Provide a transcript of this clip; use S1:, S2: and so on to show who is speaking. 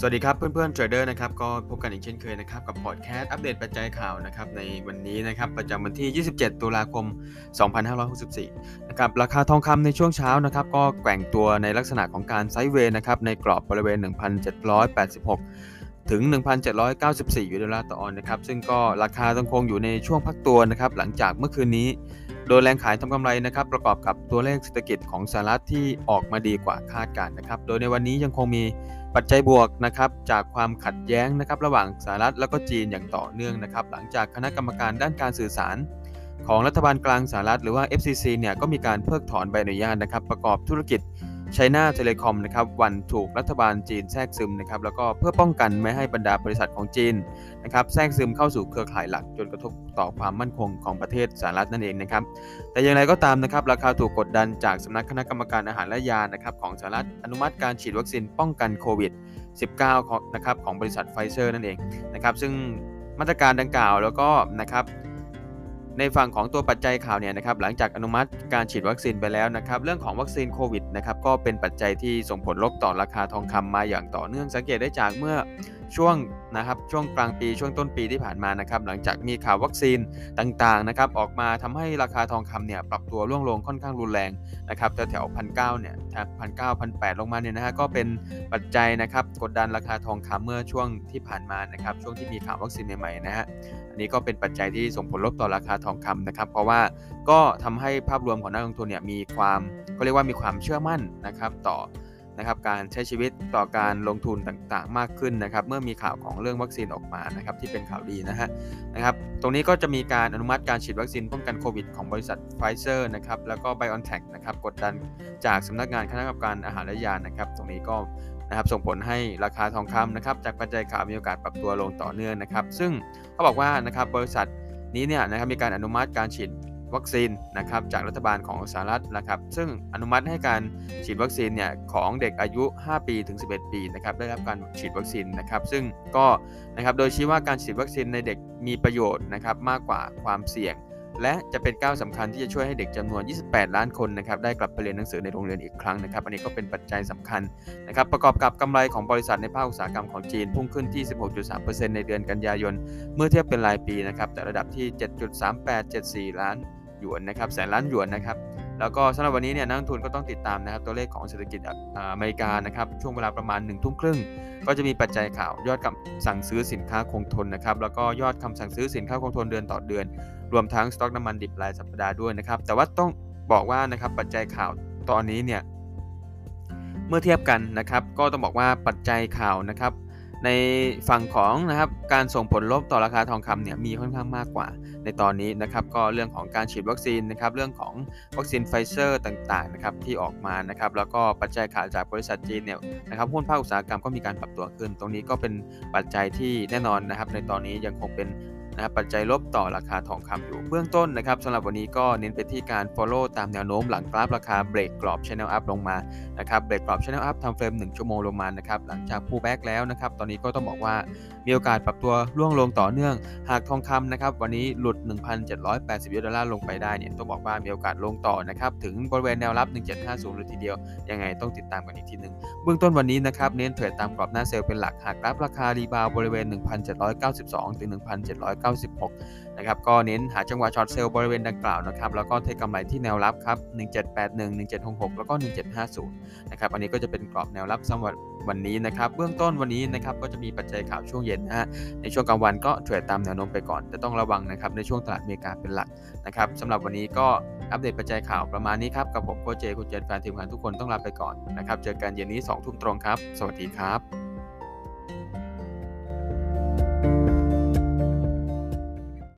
S1: สวัสดีครับเพื่อนๆ trader นะครับก็พบกันอีกเช่นเคยนะครับกับพอดแคสต์อัปเดตปัจจัยข่าวนะครับในวันนี้นะครับประจำวันที่ 27 ตุลาคม 2564 นะครับราคาทองคำในช่วงเช้านะครับก็แกว่งตัวในลักษณะของการ sideway นะครับในกรอบบริเวณ 1,786 ถึง 1,794ดอลลาร์ต่อออนซ์นะครับซึ่งก็ราคาต้องคงอยู่ในช่วงพักตัวนะครับหลังจากเมื่อคืนนี้ โดยแรงขายทำกำไรนะครับประกอบกับตัวเลขเศรษฐกิจของสหรัฐที่ออกมาดีกว่าคาดการณ์นะครับ โดยในวันนี้ยังคงมีปัจจัยบวกนะครับจากความขัดแย้งนะครับระหว่างสหรัฐแล้วก็จีนอย่างต่อเนื่องนะครับหลังจากคณะกรรมการด้านการสื่อสาร ของรัฐบาลกลางสหรัฐหรือว่า FCC เนี่ยก็มีการเพิกถอนใบอนุญาตนะครับประกอบธุรกิจ ไชน่าเทเลคอมนะครับวันถูกรัฐบาลจีนแทรกซึมนะครับแล้วก็เพื่อป้องกันไม่ให้บรรดาบริษัทของจีนนะครับแทรกซึมเข้าสู่เครือข่ายหลักจนกระทบต่อความมั่นคงของประเทศสหรัฐนั่นเองนะครับแต่อย่างไรก็ตามนะครับราคาถูกกดดันจากสำนักคณะกรรมการอาหารและยานะครับของสหรัฐอนุมัติการฉีดวัคซีนป้องกันโควิด 19ของนะครับของบริษัทไฟเซอร์นั่นเองนะครับซึ่งมาตรการดังกล่าวแล้วก็นะครับ ในฝั่งของตัวปัจจัยข่าวเนี่ยนะครับหลังจากอนุมัติการฉีดวัคซีนไปแล้วนะครับเรื่องของวัคซีนโควิดนะครับก็เป็นปัจจัยที่ส่งผลลบต่อราคาทองคำมาอย่างต่อเนื่องสังเกตได้จากเมื่อ ช่วงนะครับช่วงกลางปีช่วงต้นปีที่ผ่านมานะครับหลังจากมีข่าววัคซีนต่างๆนะครับออกมาทำให้ราคาทองคำเนี่ยปรับตัวร่วงลงค่อนข้างรุนแรงนะครับแถวๆพันเก้าเนี่ยแถบพันเก้าพันแปดลงมาเนี่ยนะฮะก็เป็นปัจจัยนะครับกดดันราคาทองคำเมื่อช่วงที่ผ่านมานะครับช่วงที่มีข่าววัคซีนใหม่ๆนะฮะอันนี้ก็เป็นปัจจัยที่ส่งผลลบต่อราคาทองคำนะครับ เพราะว่าก็ทำให้ภาพรวมของนักลงทุนเนี่ยมีความก็เรียกว่ามีความเชื่อมั่นนะครับต่อ นะครับการใช้ชีวิตต่อการลงทุนต่างๆ มากขึ้นนะครับ เมื่อมีข่าวของเรื่องวัคซีนออกมานะครับที่เป็นข่าวดีนะฮะนะครับ ตรงนี้ก็จะมีการอนุมัติการฉีดวัคซีนป้องกันโควิดของบริษัทไฟเซอร์นะครับแล้วก็ BioNTech นะครับกดดันจากสำนักงานคณะกรรมการอาหารและยานะครับ ตรงนี้ก็นะครับส่งผลให้ราคาทองคำนะครับจากปัจจัยข่าวมีโอกาสปรับตัวลงต่อเนื่องนะครับ ซึ่งเขาบอกว่านะครับบริษัทนี้เนี่ยนะครับมีการอนุมัติการฉีด วัคซีนนะครับจากรัฐบาลของสหรัฐนะครับซึ่งอนุมัติให้การฉีดวัคซีนเนี่ยของเด็กอายุ 5 ปีถึง 11 ปีนะครับได้รับการฉีดวัคซีนนะครับซึ่งก็นะครับโดยชี้ว่าการฉีดวัคซีนในเด็กมีประโยชน์นะครับมากกว่าความเสี่ยง และจะเป็นก้าวสำคัญที่จะช่วยให้เด็กจำนวน 28 ล้านคนนะครับได้กลับไปเรียนหนังสือในโรงเรียนอีกครั้งนะครับอันนี้ก็เป็นปัจจัยสำคัญนะครับประกอบกับกำไรของบริษัทในภาคอุตสาหกรรมของจีนพุ่งขึ้นที่ 16.3%ในเดือนกันยายน เมื่อเทียบเป็นรายปีนะครับแต่ระดับที่ 7.3874 ล้าน หยวนนะครับแสนล้านหยวนนะครับแล้วก็สำหรับวันนี้เนี่ยนักทุนก็ต้องติดตามนะครับตัวเลขของเศรษฐกิจอเมริกานะครับช่วงเวลาประมาณ1นึ่ทุ่มครึ่งก็จะมีปัจจัยข่าวยอดคำสั่งซื้อสินค้าคงทนนะครับแล้วก็ยอดคำสั่งซื้อสินค้าคงทนเดือนต่อเดือน รวมทั้งสต็อกน้ำมันดิบรายสัปดาห์ด้วยนะครับแต่ว่าต้องบอกว่านะครับปัจจัยข่าวตอนนี้เนี่ยเมื่อเทียบกันนะครับก็ต้องบอกว่าปัจจัยข่าวนะครับในฝั่งของนะครับการส่งผลลบต่อราคาทองคำเนี่ยมีค่อนข้างมากกว่า ในตอนนี้นะครับก็เรื่องของการฉีดวัคซีนนะครับเรื่องของวัคซีนไฟเซอร์ต่างๆนะครับที่ออกมานะครับแล้วก็ปัจจัยขาจากบริษัทจีนเนี่ยนะครับหุ้นภาคอุตสาหกรรมก็มีการปรับตัวขึ้น ตรงนี้ก็เป็นปัจจัยที่แน่นอนนะครับในตอนนี้ยังคงเป็น นะครับปัจจัยลบต่อราคาทองคำอยู่เบื้องต้นนะครับสำหรับวันนี้ก็เน้นไปที่การ follow ตามแนวโน้มหลังกราฟราคาเบรกกรอบ channel up ลงมานะครับเบรกกรอบ channel up timeframe 1ชั่วโมงลงมานะครับหลังจาก pull back แล้วนะครับตอนนี้ก็ต้องบอกว่ามีโอกาสปรับตัวร่วงลงต่อเนื่อง หากทองคำนะครับวันนี้หลุด 1,780ยูเอสดอลลาร์ลงไปได้เนี่ยต้องบอกว่ามีโอกาสลงต่อนะครับถึงบริเวณแนวรับ 1750เลยทีเดียว ยังไงต้องติดตามกันอีกทีหนึ่งเบื้องต้นวันนี้นะครับเน้นเทรดตามกรอบหน้า sell เป็นหลักหากราฟราคา rebound บริเวณ 1,792ถึง1,796 นะครับ ก็เน้นหาจังหวะ short sell บริเวณดังกล่าวนะครับ แล้วก็ take กำไรที่แนวรับครับ 1781 1766 แล้วก็ 1750 นะครับ อันนี้ก็จะเป็นกรอบแนวรับสำหรับวันนี้นะครับ เบื้องต้นวันนี้นะครับ ก็จะมีปัจจัยข่าวช่วงเย็นนะฮะ ในช่วงกลางวันก็เทรดตามแนวโน้มไปก่อน แต่ต้องระวังนะครับ ในช่วงตลาดอเมริกาเป็นหลักนะครับสำหรับวันนี้ก็อัปเดตปัจจัยข่าวประมาณนี้ครับ กับผมโคเจคุณเจนแฟนทีมงานทุกคนต้องลาไปก่อนนะครับ เจอกันเย็นนี้2ทุ่มตรงครับ สวัสดีครับ